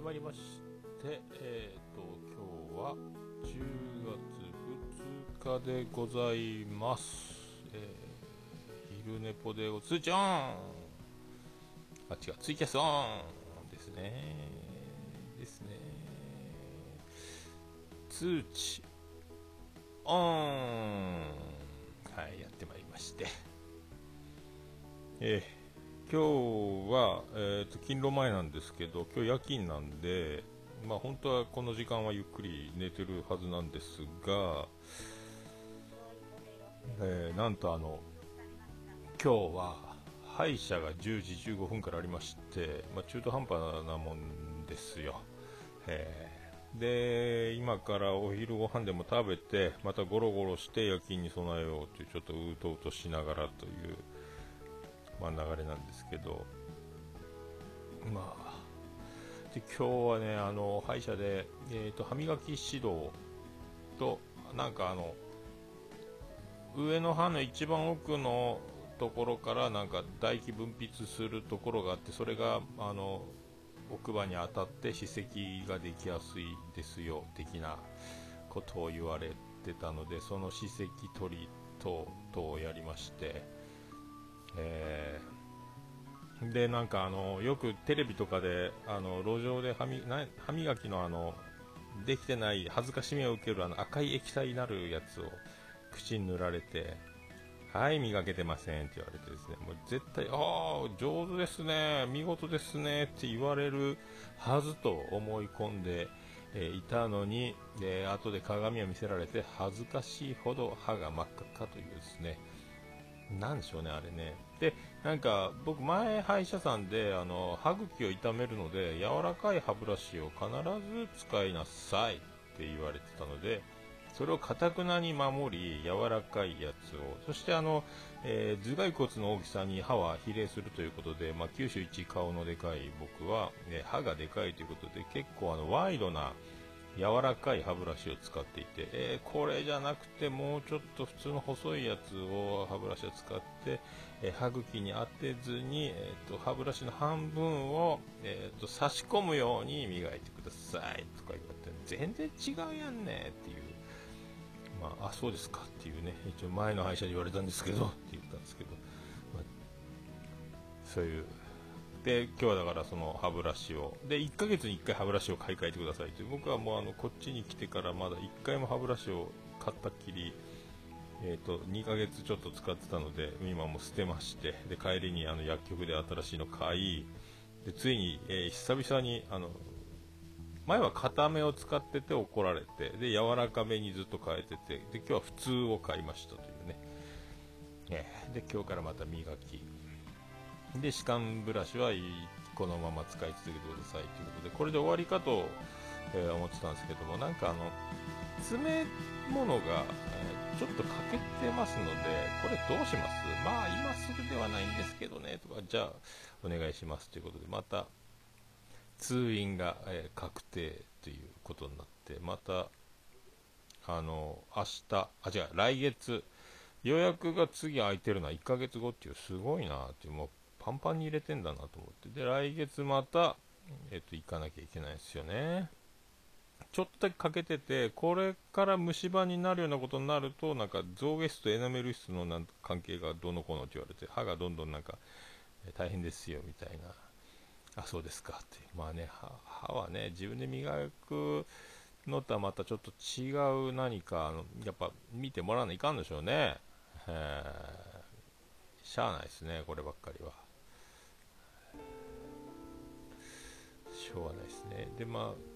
ってまりまして、えー、と今日は10月2日でございます、えー、昼寝ぽでお通知オンあ違うツイキャスオンですね。ですね。通知。オンはいやってまいりまして。えー。今日は、えー、と勤労前なんですけど今日夜勤なんで、まあ、本当はこの時間はゆっくり寝てるはずなんですが、えーなんとあの今日は歯医者が10時15分からありまして、まあ、中途半端なもんですよ、えーで今からお昼ご飯でも食べてまたゴロゴロして夜勤に備えようというちょっとうとうとしながらというまあ、流れなんですけど、まあ、で今日はね、あの歯医者で、えー、と歯磨き指導と、なんかあの、上の歯の一番奥のところからなんか唾液分泌するところがあって、それがあの奥歯に当たって歯石ができやすいですよ的なことを言われてたので、その歯石取り等々をやりまして。えー。でなんかあのよくテレビとかであの路上で歯歯磨きのあのできてない恥ずかしみを受けるあの赤い液体になるやつを口に塗られて「はい磨けてません」って言われてですね。もう絶対「ああ上手ですね見事ですね」って言われるはずと思い込んで、えーいたのにで後で鏡を見せられて恥ずかしいほど歯が真っ赤かというですね。なんでしょうね、あれね。で、なんか、僕、前、歯医者さんで、あの、歯茎を痛めるので、柔らかい歯ブラシを必ず使いなさいって言われてたので、それをかたくなに守り、柔らかいやつを、そしてあの、えー頭蓋骨の大きさに歯は比例するということで、まあ、九州一顔のでかい僕は、ね、歯がでかいということで、結構あの、ワイドな、柔らかい歯ブラシを使っていて、えーこれじゃなくてもうちょっと普通の細いやつを歯ブラシを使って、えー歯茎に当てずに、えーと歯ブラシの半分を、えーと差し込むように磨いてください。とか言われて全然違うやんねっていう、まあ、あそうですかっていうね。一応前の歯医者に言われたんですけどって言ったんですけど、まあそういうで今日はだからその歯ブラシを。で1ヶ月に1回歯ブラシを買い替えてくださいって僕はもうあのこっちに来てからまだ1回も歯ブラシを買ったっきり、えー、と2ヶ月ちょっと使ってたので今も捨てまして。で帰りにあの薬局で新しいの買いでついに、えー久々にあの前は固めを使ってて怒られてで柔らかめにずっと変えててで今日は普通を買いましたというね、えーで今日からまた磨きで歯間ブラシはこのまま使い続けてくださいということでこれで終わりかと、え思ってたんですけどもなんかあの詰め物が、えちょっと欠けてますのでこれどうします？まあ今すぐではないんですけどねとかじゃあお願いしますということでまた通院が、え確定ということになってまたあの明日あ違う来月予約が次空いてるのは1ヶ月後っていうすごいなっていうもうパンパンに入れてんだなと思って。で来月また、えっと行かなきゃいけないですよね。ちょっとだけ欠けててこれから虫歯になるようなことになるとなんか象牙質とエナメル質のなん関係がどうのこうのって言われて歯がどんどんなんか大変ですよみたいな。あそうですかって。まあね歯はね自分で磨くのとはまたちょっと違う何かやっぱ見てもらわないかんでしょうね。しゃあないですねこればっかりは。しょうがないですね。でまあ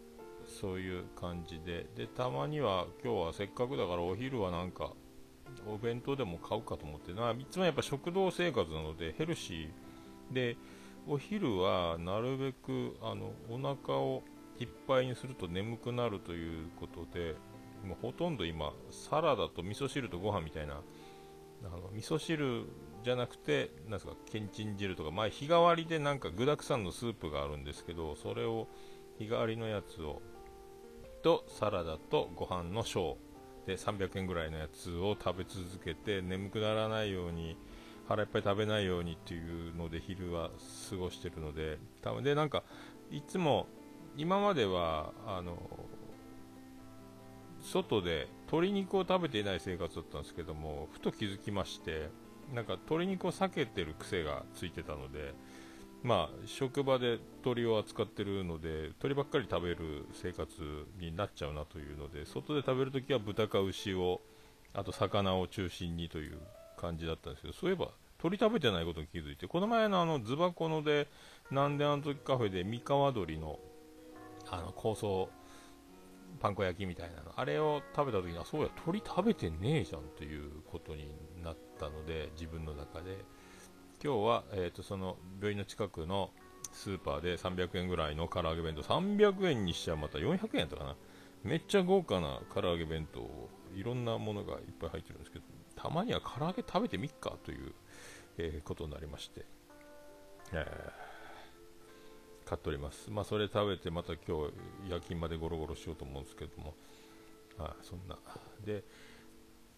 そういう感じで。でたまには今日はせっかくだからお昼はなんかお弁当でも買うかと思ってな。いつもやっぱ食堂生活なのでヘルシー。でお昼はなるべくあのお腹をいっぱいにすると眠くなるということでもうほとんど今サラダと味噌汁とご飯みたいなあの味噌汁じゃなくてなんすかけんちん汁とか前日替わりでなんか具沢山のスープがあるんですけどそれを日替わりのやつをとサラダとご飯の小で300円ぐらいのやつを食べ続けて眠くならないように腹いっぱい食べないようにっていうので昼は過ごしてるので多分でなんかいつも今まではあの外で鶏肉を食べていない生活だったんですけどもふと気づきましてなんか鶏肉を避けてる癖がついてたのでまあ職場で鳥を扱ってるので鳥ばっかり食べる生活になっちゃうなというので外で食べるときは豚か牛をあと魚を中心にという感じだったんですけどそういえば鳥食べてないことに気づいてこの前のあのズバコのでなんであの時カフェで三河鶏のあの香草パン粉焼きみたいなのあれを食べた時にはそうや鳥食べてねえじゃんということになったので自分の中で。今日は、えーと、その病院の近くのスーパーで300円ぐらいの唐揚げ弁当。300円にしちゃまた400円やったかな。めっちゃ豪華な唐揚げ弁当いろんなものがいっぱい入ってるんですけどたまには唐揚げ食べてみっかという、えー、ことになりまして、えー、買っております。まあそれ食べてまた今日夜勤までゴロゴロしようと思うんですけども。あそんな。で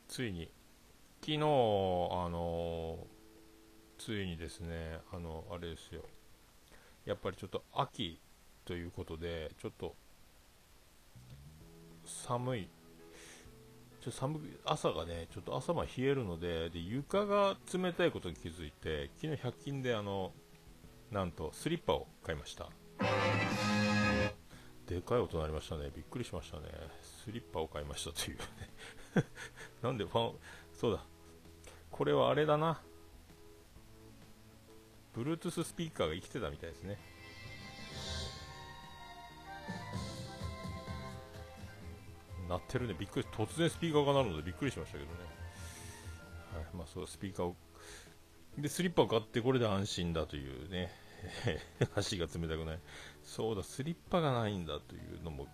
ついに昨日あのーついにですね、あの、あれですよ。やっぱりちょっと秋ということで、ちょっと寒い。ちょ寒朝がね、ちょっと朝晩冷えるので、で、床が冷たいことに気づいて、昨日100均であの、なんとスリッパを買いました。でかい音鳴りましたね。びっくりしましたね。スリッパを買いましたというね なんでファン、そうだ。これはあれだな。Bluetooth スピーカーが生きてたみたいですね。鳴ってるね、びっくり、突然スピーカーが鳴るのでびっくりしましたけどね。はい、まあそう、スピーカーを、で、スリッパを買ってこれで安心だというね、足が冷たくない。そうだ、スリッパがないんだというのも、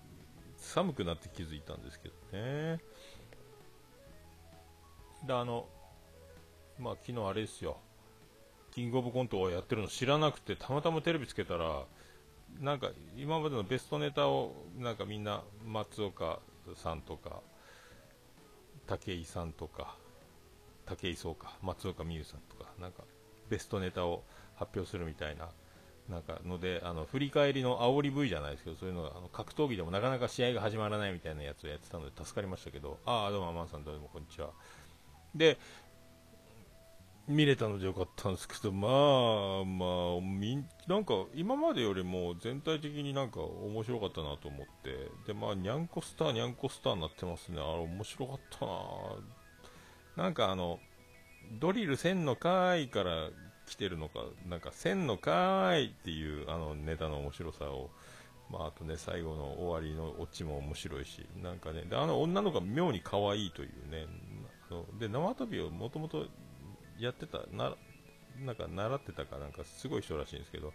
寒くなって気づいたんですけどね。で、あの、まあ昨日あれですよ。キングオブコントをやってるの知らなくて、たまたまテレビつけたら、なんか今までのベストネタをなんかみんな松岡さんとか武井さんとか武井壮か松岡美優さんとかなんかベストネタを発表するみたいななんかのであの振り返りの煽り V じゃないですけどそういうのがあの格闘技でもなかなか試合が始まらないみたいなやつをやってたので助かりましたけどああどうもアマンさんどうもこんにちはで見れたのでよかったんですけど、まあまあ、みなんか今までよりも全体的になんか面白かったなと思って、でまあ、にゃんこスター、にゃんこスターになってますね、あれ面白かったな、なんかあの、ドリルせんのかいから来てるのか、なんかせんのかーいっていうあのネタの面白さを、まあ、あとね、最後の終わりのオチも面白いし、なんかね、であの女の子が妙に可愛いというね、で縄跳びをもともとやってたななんか習ってたかなんかすごい人らしいんですけど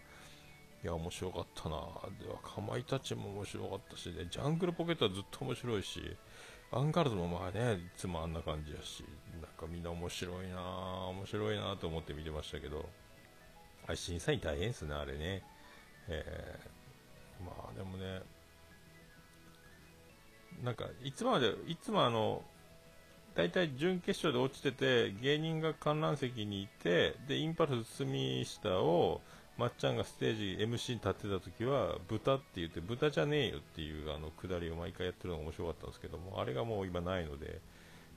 いや面白かったなではかまいたちも面白かったし、ね、ジャングルポケットはずっと面白いしアンガールズもまあねいつもあんな感じやしなんかみんな面白いな面白いなと思って見てましたけどあ審査員大変ですねあれね。えー、まあでもねなんかいつまでいつもあの大体準決勝で落ちてて芸人が観覧席にいてでインパルス住下をまっちゃんがステージ MC に立ってた時は豚って言って豚じゃねえよっていうあのくだりを毎回やってるのが面白かったんですけどもあれがもう今ないので。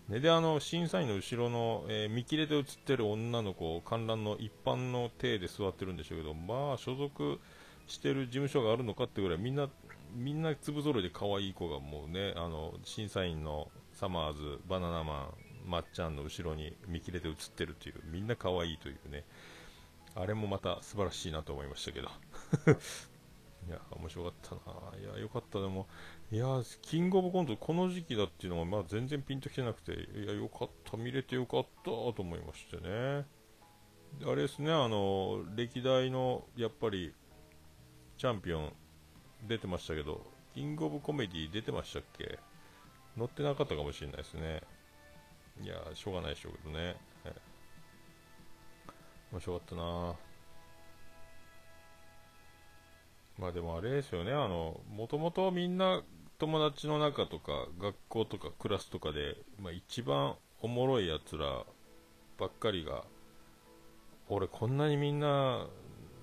ね、であの審査員の後ろの、えー、見切れで映ってる女の子観覧の一般の体で座ってるんでしょうけどまあ所属してる事務所があるのかってぐらいみんなみんな粒揃いで可愛い子がもうねあの審査員のサマーズ、バナナマン、まっちゃんの後ろに見切れて映ってるという、みんな可愛いというね、あれもまた素晴らしいなと思いましたけど。いや、面白かったな。いや、よかった。でも、いや、キングオブコント、この時期だっていうのが、まあ、全然ピンときてなくて、いや、よかった。見れてよかったと思いましてね。あれですね、あの、歴代の、やっぱり、チャンピオン出てましたけど、キングオブコメディ出てましたっけ？乗ってなかったかもしれないですね。いやしょうがないでしょうけどね。面白かったなまあでもあれですよね、あの、もともとみんな友達の中とか学校とかクラスとかで、まあ、一番おもろいやつらばっかりが、俺こんなにみんな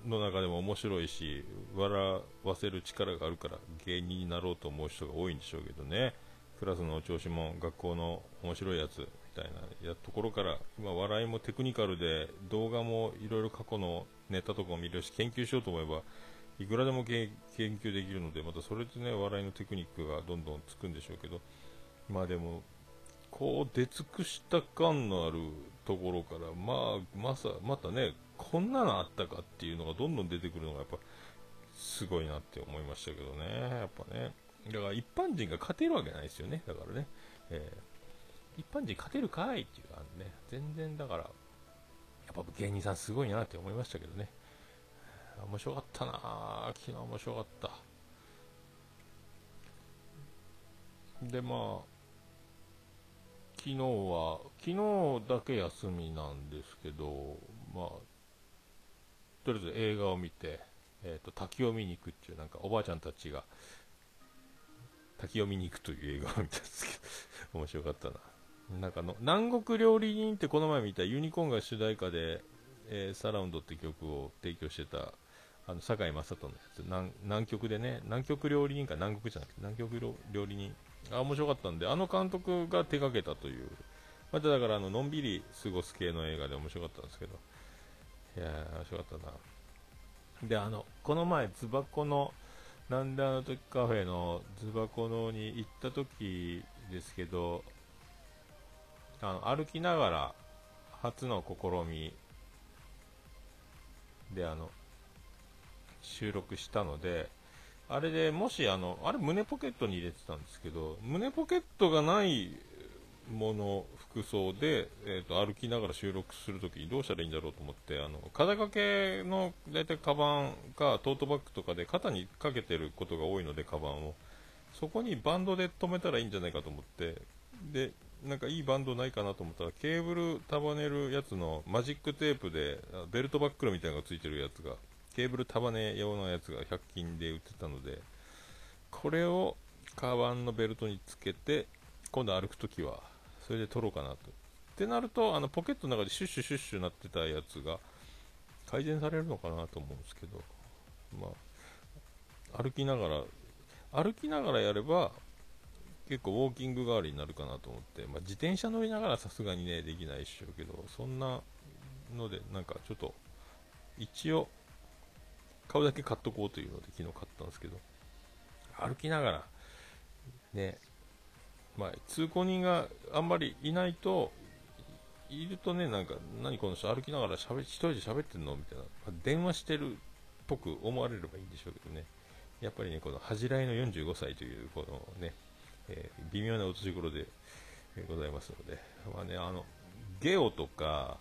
の中でも面白いし笑わせる力があるから芸人になろうと思う人が多いんでしょうけどねクラスのお調子も学校の面白いやつみたいなところから今笑いもテクニカルで動画もいろいろ過去のネタとかも見るし研究しようと思えばいくらでも研究できるのでまたそれでね笑いのテクニックがどんどんつくんでしょうけどまあでもこう出尽くした感のあるところからまあまさまたねこんなのあったかっていうのがどんどん出てくるのがやっぱすごいなって思いましたけどねやっぱね。だから一般人が勝てるわけないですよね。だからね、えー、一般人勝てるかいっていう感じね。全然だからやっぱ芸人さんすごいなって思いましたけどね。面白かったな。昨日面白かった。でまあ昨日は昨日だけ休みなんですけどまあとりあえず映画を見て、えーと、滝を見に行くっていうなんかおばあちゃんたちが滝を見に行くという映画を見たんですけど面白かったな。なんかの南国料理人ってこの前見たユニコーンが主題歌で、えー、サラウンドって曲を提供してたあの堺雅人のやつ。南南極でね南極料理人か南国じゃなくて南極料理人。あ面白かったんであの監督が手掛けたという。まただからあののんびり過ごす系の映画で面白かったんですけど。いやー面白かったな。であのこの前ズバコのなんであの時カフェのズバコのに行った時ですけどあの歩きながら初の試みであの収録したので、あれでもしあの、あれ胸ポケットに入れてたんですけど、胸ポケットがないもの、服装で、えーと、歩きながら収録するときにどうしたらいいんだろうと思って、あの肩掛けの大体カバンかトートバッグとかで肩にかけてることが多いので、カバンを。そこにバンドで留めたらいいんじゃないかと思って、で、なんかいいバンドないかなと思ったら、ケーブル束ねるやつのマジックテープで、ベルトバックルみたいなのがついてるやつがケーブル束ね用のやつが100均で売ってたので、これをカバンのベルトにつけて、今度歩くときは、それで取ろうかなと。ってなると、あのポケットの中でシュッシュシュッシュなってたやつが改善されるのかなと思うんですけど、まあ、歩きながら、歩きながらやれば、結構ウォーキング代わりになるかなと思って、まあ、自転車乗りながらさすがにね、できないでしょうけど、そんなので、なんかちょっと、一応、買うだけ買っとこうというので昨日買ったんですけど、歩きながら、ね、まあ、通行人があんまりいないと、いるとね、なんか、何この人歩きながらしゃべ一人で喋ってんのみたいな、まあ、電話してるっぽく思われればいいんでしょうけどね、やっぱりね、この恥じらいの45歳という、このね、えー、微妙なお年頃で、ございますので、まあね、あの、ゲオとか、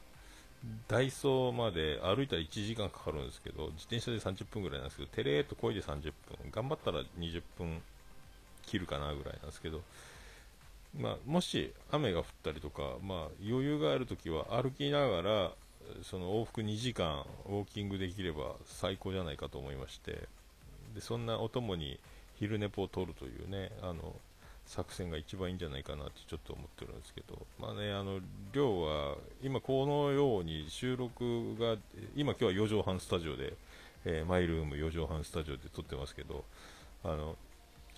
ダイソーまで歩いたら1時間かかるんですけど、自転車で30分ぐらいなんですけど、テレーっとこいで30分、頑張ったら20分切るかなぐらいなんですけど、まあ、もし雨が降ったりとか、まあ、余裕があるときは歩きながら、その往復2時間ウォーキングできれば最高じゃないかと思いまして、でそんなお供に昼寝ぽを取るというね、あの作戦が一番いいんじゃないかなってちょっと思ってるんですけど、まあね、あの量は今このように収録が今今日は4畳半スタジオで、えー、マイルーム4畳半スタジオで撮ってますけどあの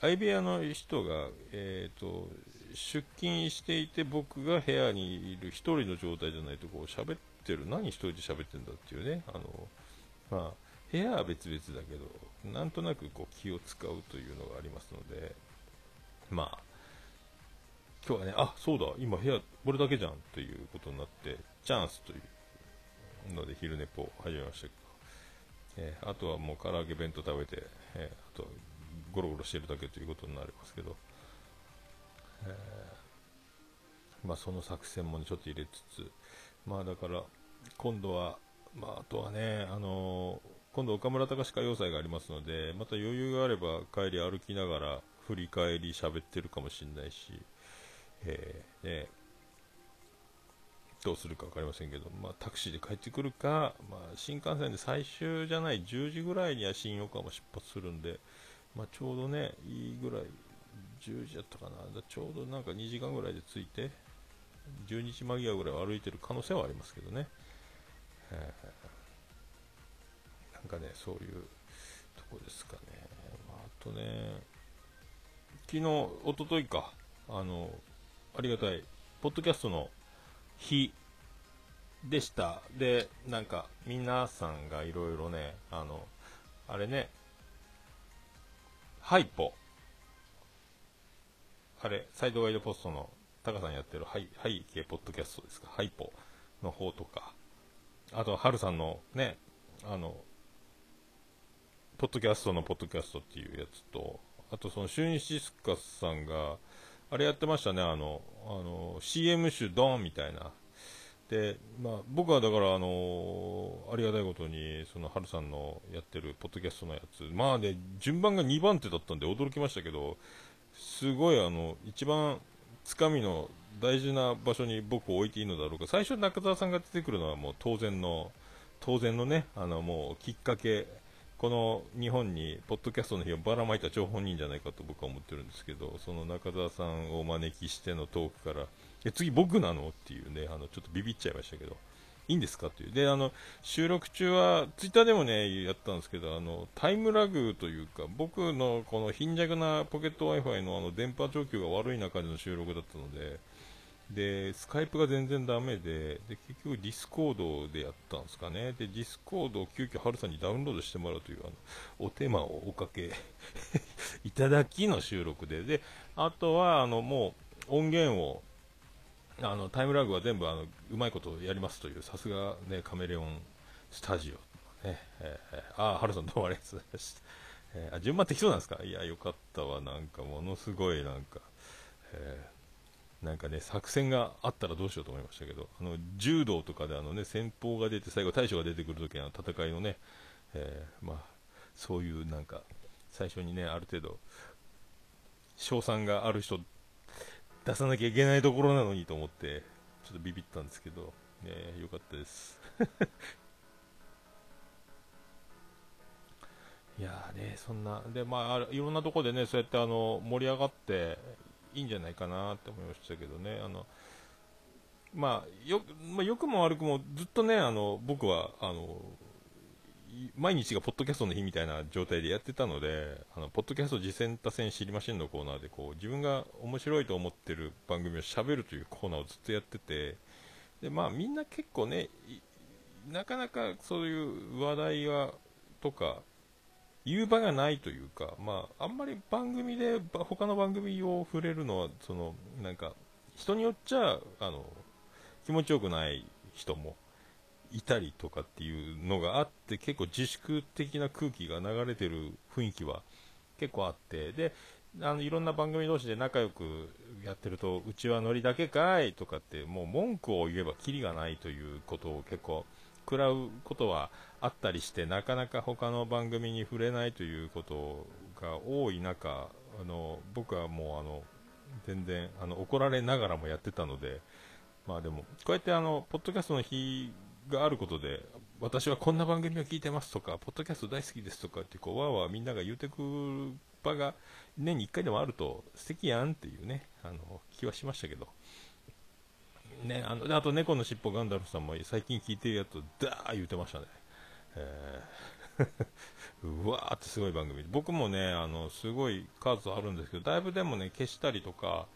相部屋の人が、えーと、出勤していて僕が部屋にいる1人の状態じゃないとこう喋ってる。何1人で喋ってるんだっていうね。あの、まあ、部屋は別々だけどなんとなくこう気を使うというのがありますので。まあ、今日はね、あ、そうだ、今部屋、これだけじゃんということになって、チャンスというので昼寝ぽを始めましたけど、えー、あとはもう唐揚げ弁当食べて、えー、あとゴロゴロしてるだけということになりますけど、えー、まあ、その作戦も、ね、ちょっと入れつつ、まあだから、今度は、まあ、あとはね、あのー、今度岡村隆史歌謡祭がありますので、また余裕があれば帰り歩きながら、振り返り喋ってるかもしれないし、えー、ね、どうするか分かりませんけど、まあ、タクシーで帰ってくるか、まあ、新幹線で最終じゃない10時ぐらいには新横浜出発するんで、まあ、ちょうどね、いいぐらい、10時だったかな、ちょうどなんか2時間ぐらいで着いて、12時間際ぐらい歩いてる可能性はありますけどね。えなんかね、そういうとこですかね。あ、あとね、昨日、おとといか、あの、ありがたい、ポッドキャストの日でした。で、なんか、皆さんがいろいろね、あの、あれね、ハイポ。あれ、サイドワイドポストのタカさんやってるハイ、ハイ系ポッドキャストですか、ハイポの方とか、あとハルさんのね、あの、ポッドキャストのポッドキャストっていうやつと、あとそのシュンシスカスさんが、あれやってましたね、あの、あの、CM 集ドンみたいな。で、まあ、僕はだから、あのありがたいことに、その、ハルさんのやってるポッドキャストのやつ、まあね、順番が2番手だったんで驚きましたけど、すごい、あの、一番、つかみの大事な場所に僕を置いていいのだろうか、最初中澤さんが出てくるのはもう当然の、当然のね、あの、もうきっかけ、この日本にポッドキャストの日をばらまいた張本人じゃないかと僕は思ってるんですけど、その中澤さんをお招きしてのトークから、え次僕なの？っていうね、あのちょっとビビっちゃいましたけど、いいんですか？っていう。で、あの、収録中は、ツイッターでもね、やったんですけど、あの、タイムラグというか、僕のこの貧弱なポケット Wi-Fi のあの電波状況が悪い中での収録だったので、で、スカイプが全然ダメで、で、結局ディスコードでやったんですかね。で、ディスコードを急遽ハルさんにダウンロードしてもらうという、あの、お手間をおかけ いただきの収録で、で、あとは、あの、もう音源を、あの、タイムラグは全部、あの、うまいことやりますという、さすがね、カメレオンスタジオ。ね、えー、あ、ハルさんどうもありがとうございました。えー、あ、順番適当なんですか？いや、よかったわ。なんか、ものすごい、なんか、えーなんかね、作戦があったらどうしようと思いましたけど、あの柔道とかであの、ね、戦法が出て、最後、大将が出てくるときの戦いのね、えー、まあ、そういうなんか、最初にね、ある程度、賞賛がある人、出さなきゃいけないところなのにと思って、ちょっとビビったんですけど、ね、よかったです。いやね、そんな、で、まあ、いろんなところでね、そうやってあの盛り上がっていいんじゃないかなって思いましたけどね。あのまあ、よまあ、よくも悪くもずっとね、あの僕はあの毎日がポッドキャストの日みたいな状態でやってたので、あのポッドキャスト次戦多戦知りませんのコーナーでこう自分が面白いと思ってる番組をしゃべるというコーナーをずっとやってて、でまあ、みんな結構ね、なかなかそういう話題はとか言う場がないというか、まあ、あんまり番組で他の番組を触れるのはそのなんか人によっちゃあの気持ちよくない人もいたりとかっていうのがあって結構自粛的な空気が流れてる雰囲気は結構あって。であのいろんな番組同士で仲良くやってるとうちはノリだけかいとかってもう文句を言えばキリがないということを結構食らうことはあったりしてなかなか他の番組に触れないということが多い中あの僕はもうあの全然あの怒られながらもやってたのでまあでもこうやってあのポッドキャストの日があることで私はこんな番組を聞いてますとかポッドキャスト大好きですとかってこうわーわーみんなが言うてく場が年に1回でもあると素敵やんっていうねあの気はしましたけど。ね、あのあと猫のしっぽガンダルフさんも最近聞いてるやつダー言うてましたね、えー うわーってすごい番組。僕もねあのすごい数あるんですけどだいぶでもね消したりとか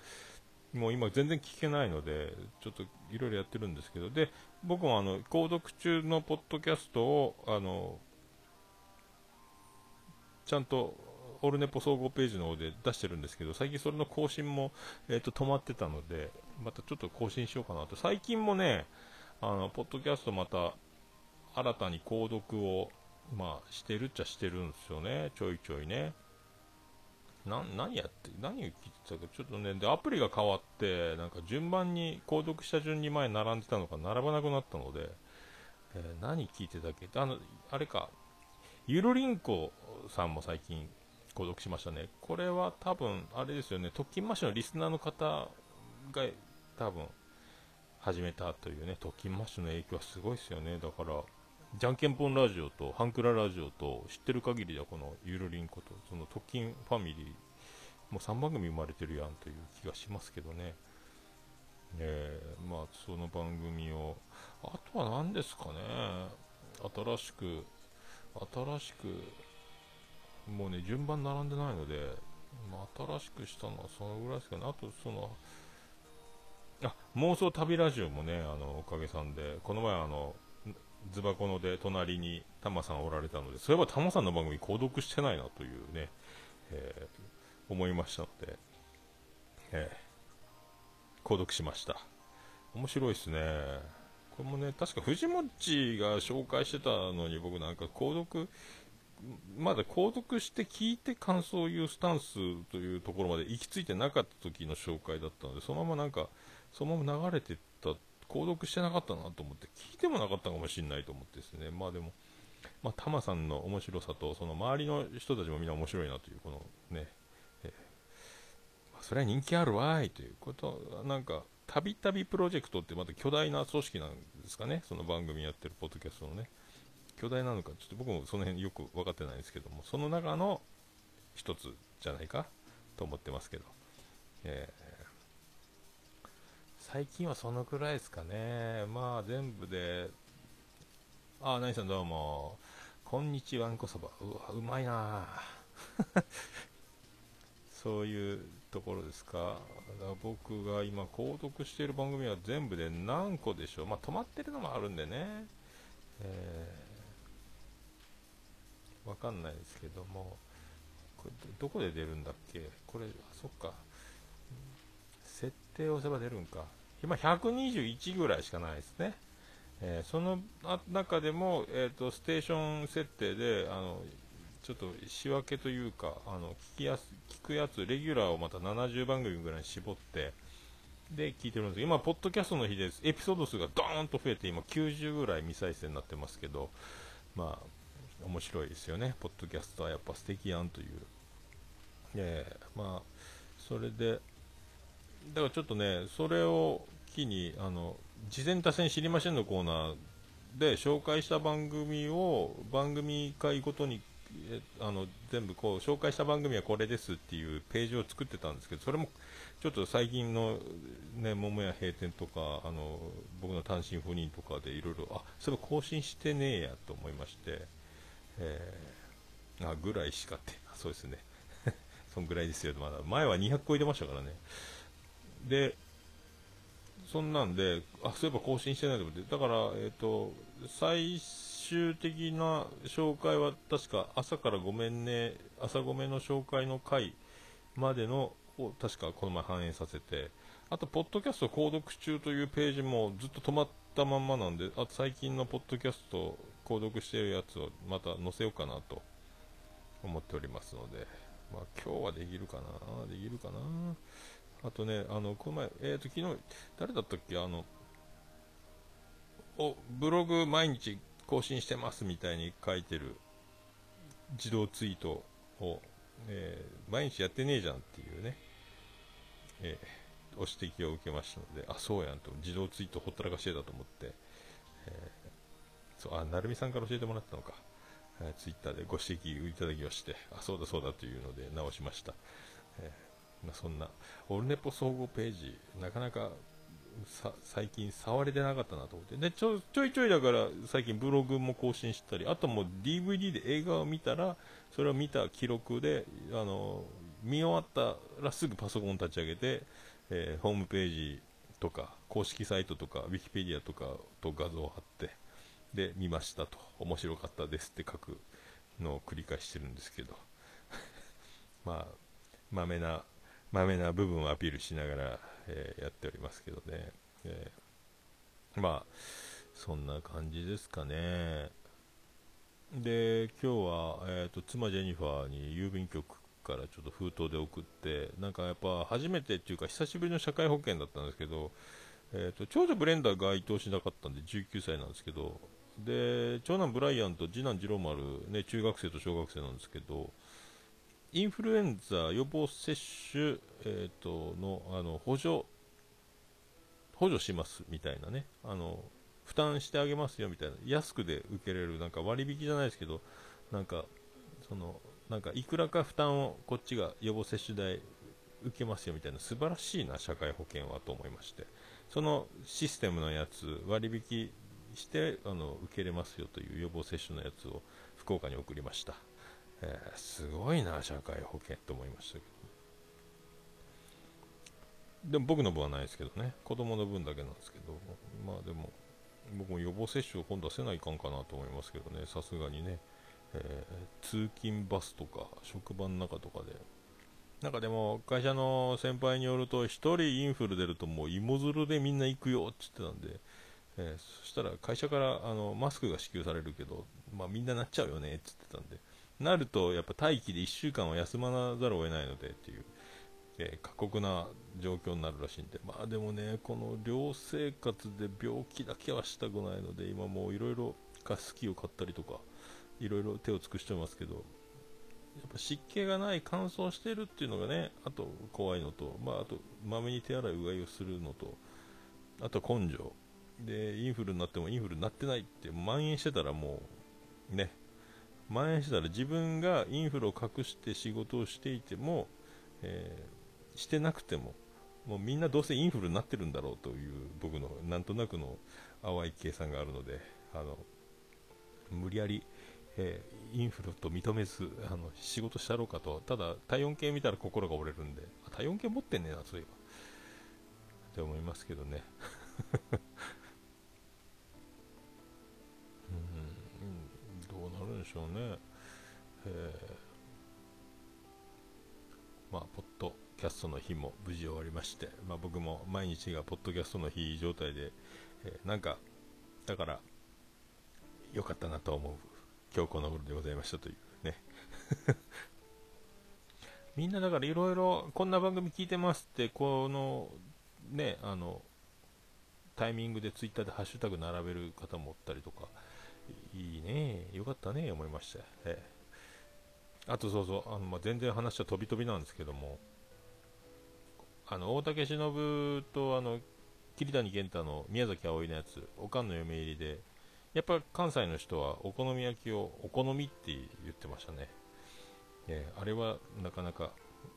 もう今全然聞けないのでちょっといろいろやってるんですけど。で僕もあの購読中のポッドキャストをあのちゃんとオルネポ総合ページの方で出してるんですけど、最近それの更新も、えーと、止まってたので、またちょっと更新しようかなと。最近もね、あの、ポッドキャストまた、新たに購読を、まあ、してるっちゃしてるんですよね。ちょいちょいね。な、何やって、何を聞いてたか、ちょっとね、で、アプリが変わって、なんか順番に、購読した順に前並んでたのが並ばなくなったので、えー、何聞いてたっけ？あの、あれか、ゆるりんこさんも最近購読しましたね。これは多分、あれですよね、特勤マッシュのリスナーの方が多分始めたというね、特勤マッシュの影響はすごいですよね。だから、じゃんけんぽんラジオと、ハンクララジオと、知ってる限りではこのゆるりんこと、その特勤ファミリー、もう3番組生まれてるやんという気がしますけどね。えー、まあ、その番組を、あとは何ですかね、新しく新しくもうね順番並んでないので、まあ、新しくしたのはそのぐらいですかねあとそのあ妄想旅ラジオもねあのおかげさんでこの前あのズバコので隣にタマさんおられたのでそういえばタマさんの番組購読してないなというね、えー、思いましたので、えー、購読しました。面白いですね。これもね確か藤もっちが紹介してたのに僕なんか購読まだ購読して聞いて感想を言うスタンスというところまで行き着いてなかった時の紹介だったのでそのままなんかそのまま流れてった購読してなかったなと思って聞いてもなかったかもしれないと思ってですね。まあでもまあ、タマさんの面白さとその周りの人たちもみんな面白いなというこのね、えー、まあ、それは人気あるわーいということなんかたびたびプロジェクトってまた巨大な組織なんですかね。その番組やってるポッドキャストのね。巨大なのかちょっと僕もその辺よく分かってないんですけどもその中の一つじゃないかと思ってますけど、えー、最近はそのくらいですかね。まあ全部で。あ何さんどうも。こんにちはんこそば。うわうまいな。そういうところですか。だか僕が今購読している番組は全部で何個でしょう。まあ止まってるのもあるんでね。えー、わかんないですけども。これどこで出るんだっけ？これあそっか。設定を押せば出るんか。今121ぐらいしかないですね。えー、その中でも、えーと、ステーション設定であのちょっと仕分けというかあの聞きやす聞くやつレギュラーをまた70番組ぐらいに絞ってで聞いてるんですけど今、ポッドキャストの日です。エピソード数がドーンと増えて今90ぐらい未再生になってますけどまあ面白いですよね、ポッドキャストはやっぱ素敵やんという、えー、まあそれでだからちょっとねそれを機にあの事前多戦知りませんのコーナーで紹介した番組を番組会ごとにえあの全部こう紹介した番組はこれですっていうページを作ってたんですけどそれもちょっと最近の、ね、桃屋閉店とかあの僕の単身赴任とかでいろいろあそれ更新してねえやと思いまして、えー、あぐらいしかってそうですね。そんぐらいですよ。まだ前は200超えてましたからね。でそんなんで、あ、そういえば更新してないと思って、だから、えっ、ー、と、最終的な紹介は確か朝からごめんね、朝ごめの紹介の回までのを確かこの前反映させて、あと、ポッドキャスト購読中というページもずっと止まったまんまなんで、あ最近のポッドキャスト購読してるやつをまた載せようかなと。思っておりますので、まあ今日はできるかな、できるかな。あとね、あの、この前、えっ、ー、と、昨日、誰だったっけ、あの、お、ブログ毎日更新してますみたいに書いてる自動ツイートを、えー、毎日やってねえじゃんっていうね、えー、ご指摘を受けましたので、あ、そうやんと、自動ツイートほったらかしてたと思って、えー、そう、あ、なるみさんから教えてもらったのか、えー、ツイッターでご指摘いただきまして、あ、そうだそうだというので直しました。えー、そんな、オルネポ総合ページ、なかなか最近触れてなかったなと思って。で、ちょ、ちょいちょいだから最近ブログも更新したり、あともう DVD で映画を見たら、それを見た記録で、あの、見終わったらすぐパソコン立ち上げて、えー、ホームページとか、公式サイトとか、ウィキペディアとかと画像を貼って、で、見ましたと、面白かったですって書くのを繰り返してるんですけど、まあ、まめなまめな部分をアピールしながら、えー、やっておりますけどね、えー、まあそんな感じですかね。で今日は、えーと、妻ジェニファーに郵便局からちょっと封筒で送ってなんかやっぱ初めてっていうか久しぶりの社会保険だったんですけど、えーと、長女ブレンダーが該当しなかったんで19歳なんですけどで長男ブライアンと次男次郎丸、ね、中学生と小学生なんですけどインフルエンザ予防接種、えーと、のあの補助補助しますみたいなね。あの負担してあげますよみたいな。安くで受けれるなんか割引じゃないですけどなんかそのなんかいくらか負担をこっちが予防接種代受けますよみたいな。素晴らしいな社会保険はと思いまして。そのシステムのやつ割引してあの受けれますよという予防接種のやつを福岡に送りました、えー、すごいな社会保険と思いましたけどでも僕の分はないですけどね。子供の分だけなんですけど。まあでも僕も予防接種を今度はせないかんかなと思いますけどね。さすがにね、えー、通勤バスとか職場の中とかで。なんかでも会社の先輩によると1人インフル出るともう芋づるでみんな行くよって言ってたんで。えー、そしたら会社からあのマスクが支給されるけど、まあ、みんななっちゃうよねって言ってたんで、なるとやっぱ待機で1週間は休まなざるを得ないのでっていう、えー、過酷な状況になるらしいんで、まあでもね、この寮生活で病気だけはしたくないので、今もういろいろ加湿器を買ったりとか、いろいろ手を尽くしてますけど、やっぱ湿気がない乾燥してるっていうのがね、あと怖いのと、まあ、あとまめに手洗いうがいをするのと、あと根性。でインフルになってもインフルになってないって蔓延してたらもうね蔓延してたら自分がインフルを隠して仕事をしていても、えー、してなくてももうみんなどうせインフルになってるんだろうという僕のなんとなくの淡い計算があるのであの無理やり、えー、インフルと認めずあの仕事したろうかと。ただ体温計見たら心が折れるんで体温計持ってんねえなそういえば。って思いますけどね。しょうね。えー、まあ、ポッドキャストの日も無事終わりまして、まあ、僕も毎日がポッドキャストの日状態で、えー、なんか、だから、良かったなと思う今日この頃でございましたというね。みんなだからいろいろこんな番組聞いてますって、このね、あの、タイミングでツイッターでハッシュタグ並べる方もおったりとか、いいね、よかったね、思いました。ええ、あとそうそう、あのまあ、全然話は飛び飛びなんですけども、あの大竹しのぶとあの桐谷健太の宮崎あおいのやつ、おかんの嫁入りで、やっぱ関西の人はお好み焼きをお好みって言ってましたね。えー、あれはなかなか、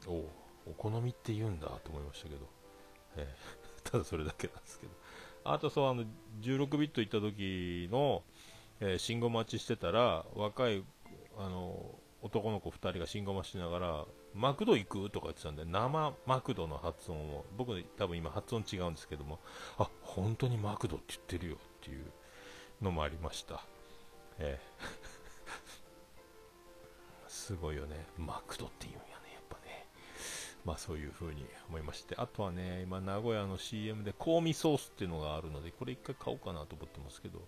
おお好みって言うんだと思いましたけど、えー、ただそれだけなんですけど。あとそう、あの、16ビット行った時の、えー、信号待ちしてたら、若い、あの、男の子2人が信号待ちしながら、マクド行く？とか言ってたんで、生マクドの発音を、僕多分今発音違うんですけども、あ、本当にマクドって言ってるよっていうのもありました。えー すごいよね。マクドって言うんやね、やっぱね。まあそういう風に思いまして。あとはね、今名古屋の CM で香味ソースっていうのがあるので、これ一回買おうかなと思ってますけど、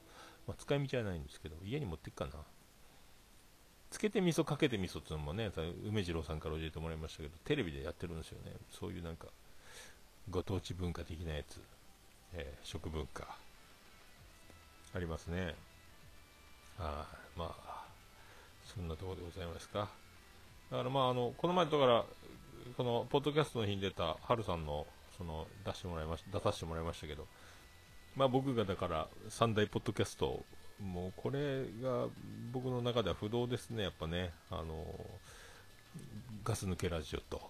まあ、使い道はないんですけど、家に持っていくかな。つけて味噌、かけて味噌っていうのもね、梅次郎さんから教えてもらいましたけど、テレビでやってるんですよね。そういうなんか、ご当地文化的なやつ、えー、食文化、ありますね。あまあ、そんなところでございますか。だからまあ、あの、この前だから、この、ポッドキャストの日に出た、ハルさんの、その、出してもらいまし出させてもらいましたけど、まあ、僕がだから三大ポッドキャスト、もうこれが僕の中では不動ですね、やっぱね、あのガス抜けラジオと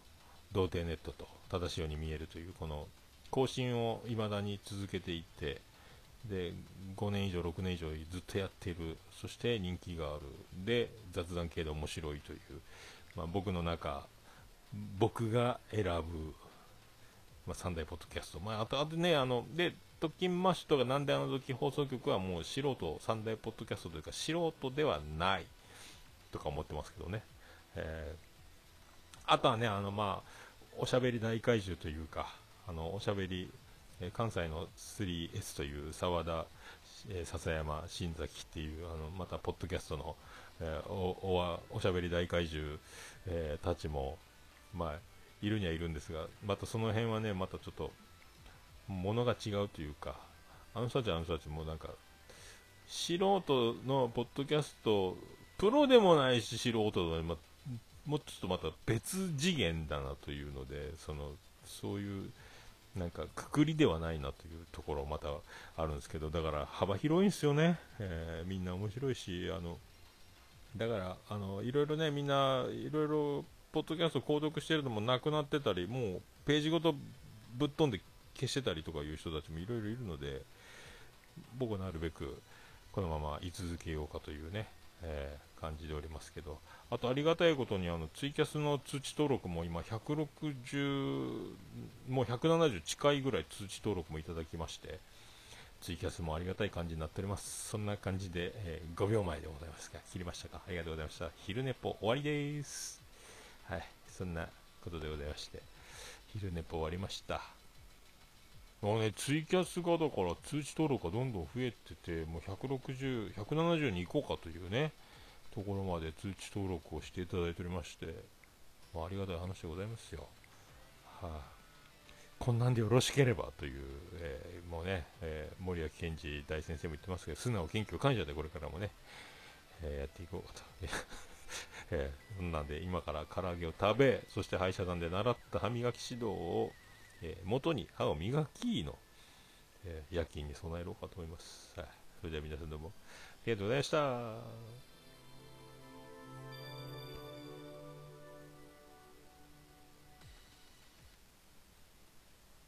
童貞ネットと正しいように見えるというこの更新を未だに続けていってで5年以上、6年以上ずっとやっているそして人気がある。で雑談系で面白いという、まあ、僕の中僕が選ぶ、まあ、3大ポッドキャスト、まあ、あとあとねあのでトキンマッシュとかなんであの時放送局はもう素人、三大ポッドキャストというか素人ではないとか思ってますけどね。えー、あとはね、あのまあ、おしゃべり大怪獣というか、あの、おしゃべり、え、関西の 3S という沢田、えー、笹山、新崎っていう、あの、またポッドキャストの、えー、おおおしゃべり大怪獣、えー、たちも、まあ、いるにはいるんですが、またその辺はね、またちょっと、ものが違うというか、あの人たちはあの人たちもなんか、素人のポッドキャスト、プロでもないし素人の、ま、もうちょっとまた別次元だなというので、その、そういう、なんか、くくりではないなというところまたあるんですけど、だから幅広いんですよね。えー、みんな面白いし、あの、だから、あの、いろいろね、みんな、いろいろ、ポッドキャスト購読してるのもなくなってたり、もう、ページごとぶっ飛んで消してたりとかいう人たちもいろいろいるので僕はなるべくこのまま居続けようかというね、えー、感じでおりますけど、あとありがたいことにあのツイキャスの通知登録も今160、もう170近いぐらい通知登録もいただきまして、ツイキャスもありがたい感じになっております。そんな感じで、えー、5秒前でございますが、切りましたかありがとうございました。昼寝ぽ終わりです。はい、そんなことでございまして、昼寝ぽ終わりました。もうね、ツイキャスがだから通知登録がどんどん増えてて、もう160、170に行こうかというね、ところまで通知登録をしていただいておりまして、まあ、ありがたい話でございますよ。はあ、こんなんでよろしければという、えー、もうね、えー、森脇健児大先生も言ってますけど、素直、謙虚、感謝でこれからもね、えー、やっていこうかと。えー、そんなんで今から唐揚げを食べ、そして歯医者さんで習った歯磨き指導を、えー、元に歯を磨きの、えー、夜勤に備えろうかと思います。はい。それでは皆さんどうもありがとうございました。